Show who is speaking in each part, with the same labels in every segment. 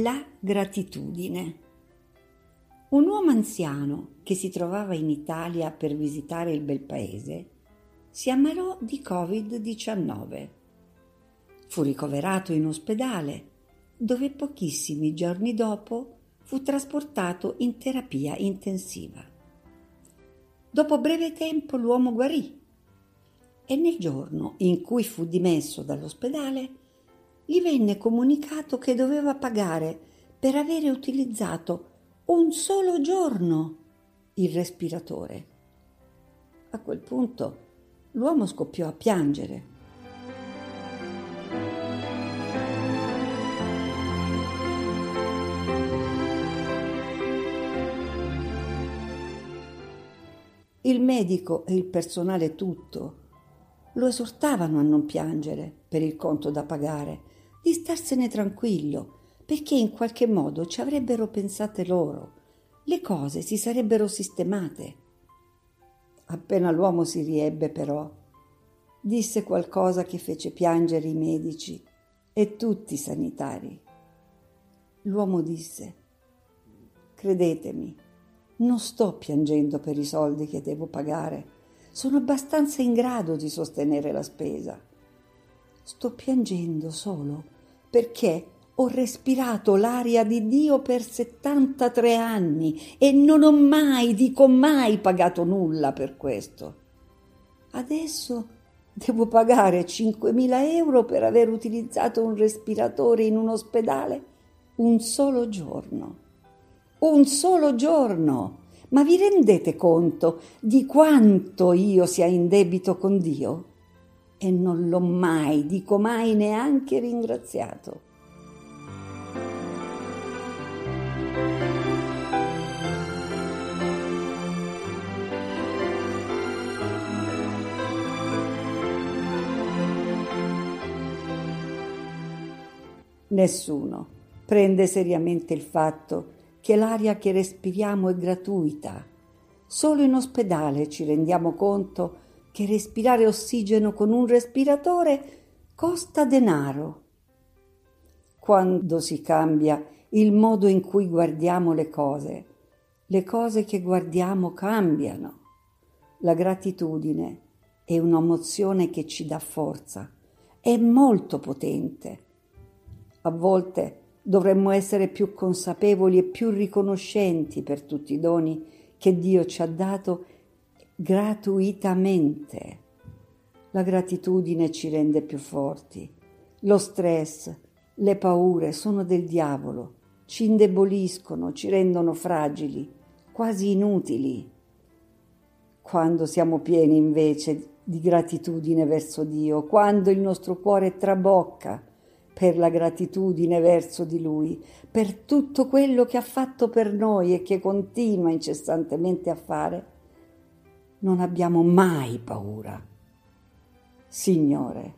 Speaker 1: La gratitudine. Un uomo anziano che si trovava in Italia per visitare il bel paese si ammalò di Covid-19. Fu ricoverato in ospedale dove pochissimi giorni dopo fu trasportato in terapia intensiva. Dopo breve tempo l'uomo guarì e nel giorno in cui fu dimesso dall'ospedale gli venne comunicato che doveva pagare per avere utilizzato un solo giorno il respiratore. A quel punto l'uomo scoppiò a piangere. Il medico e il personale tutto lo esortavano a non piangere per il conto da pagare di starsene tranquillo, perché in qualche modo ci avrebbero pensate loro. Le cose si sarebbero sistemate. Appena l'uomo si riebbe, però, disse qualcosa che fece piangere i medici e tutti i sanitari. L'uomo disse, credetemi, non sto piangendo per i soldi che devo pagare, sono abbastanza in grado di sostenere la spesa. Sto piangendo solo perché ho respirato l'aria di Dio per 73 anni e non ho mai, dico mai, pagato nulla per questo. Adesso devo pagare 5.000 euro per aver utilizzato un respiratore in un ospedale un solo giorno. Un solo giorno! Ma vi rendete conto di quanto io sia in debito con Dio? E non l'ho mai, dico mai, neanche ringraziato. Nessuno prende seriamente il fatto che l'aria che respiriamo è gratuita. Solo in ospedale ci rendiamo conto che respirare ossigeno con un respiratore costa denaro. Quando si cambia il modo in cui guardiamo le cose, le cose che guardiamo cambiano. La gratitudine è un'emozione che ci dà forza, è molto potente. A volte dovremmo essere più consapevoli e più riconoscenti per tutti i doni che Dio ci ha dato gratuitamente. La gratitudine ci rende più forti. Lo stress, le paure sono del diavolo, ci indeboliscono, ci rendono fragili, quasi inutili. Quando siamo pieni invece di gratitudine verso Dio, quando il nostro cuore trabocca per la gratitudine verso di Lui, per tutto quello che ha fatto per noi e che continua incessantemente a fare, non abbiamo mai paura. Signore,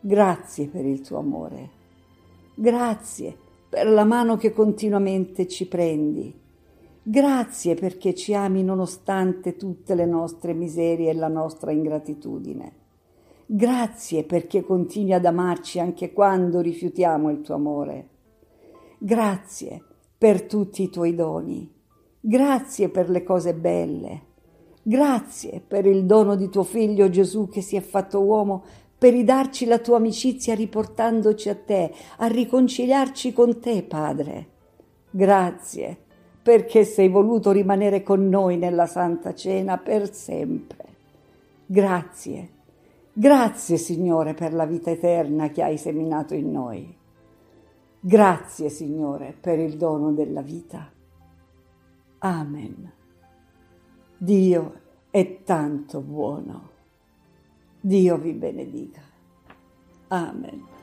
Speaker 1: grazie per il tuo amore, grazie per la mano che continuamente ci prendi, grazie perché ci ami nonostante tutte le nostre miserie e la nostra ingratitudine. Grazie perché continui ad amarci anche quando rifiutiamo il tuo amore. Grazie per tutti i tuoi doni. Grazie per le cose belle. Grazie per il dono di tuo figlio Gesù che si è fatto uomo per ridarci la tua amicizia riportandoci a te, a riconciliarci con te, Padre. Grazie perché sei voluto rimanere con noi nella Santa Cena per sempre. Grazie, grazie Signore per la vita eterna che hai seminato in noi. Grazie Signore per il dono della vita. Amen. Dio è tanto buono. Dio vi benedica. Amen.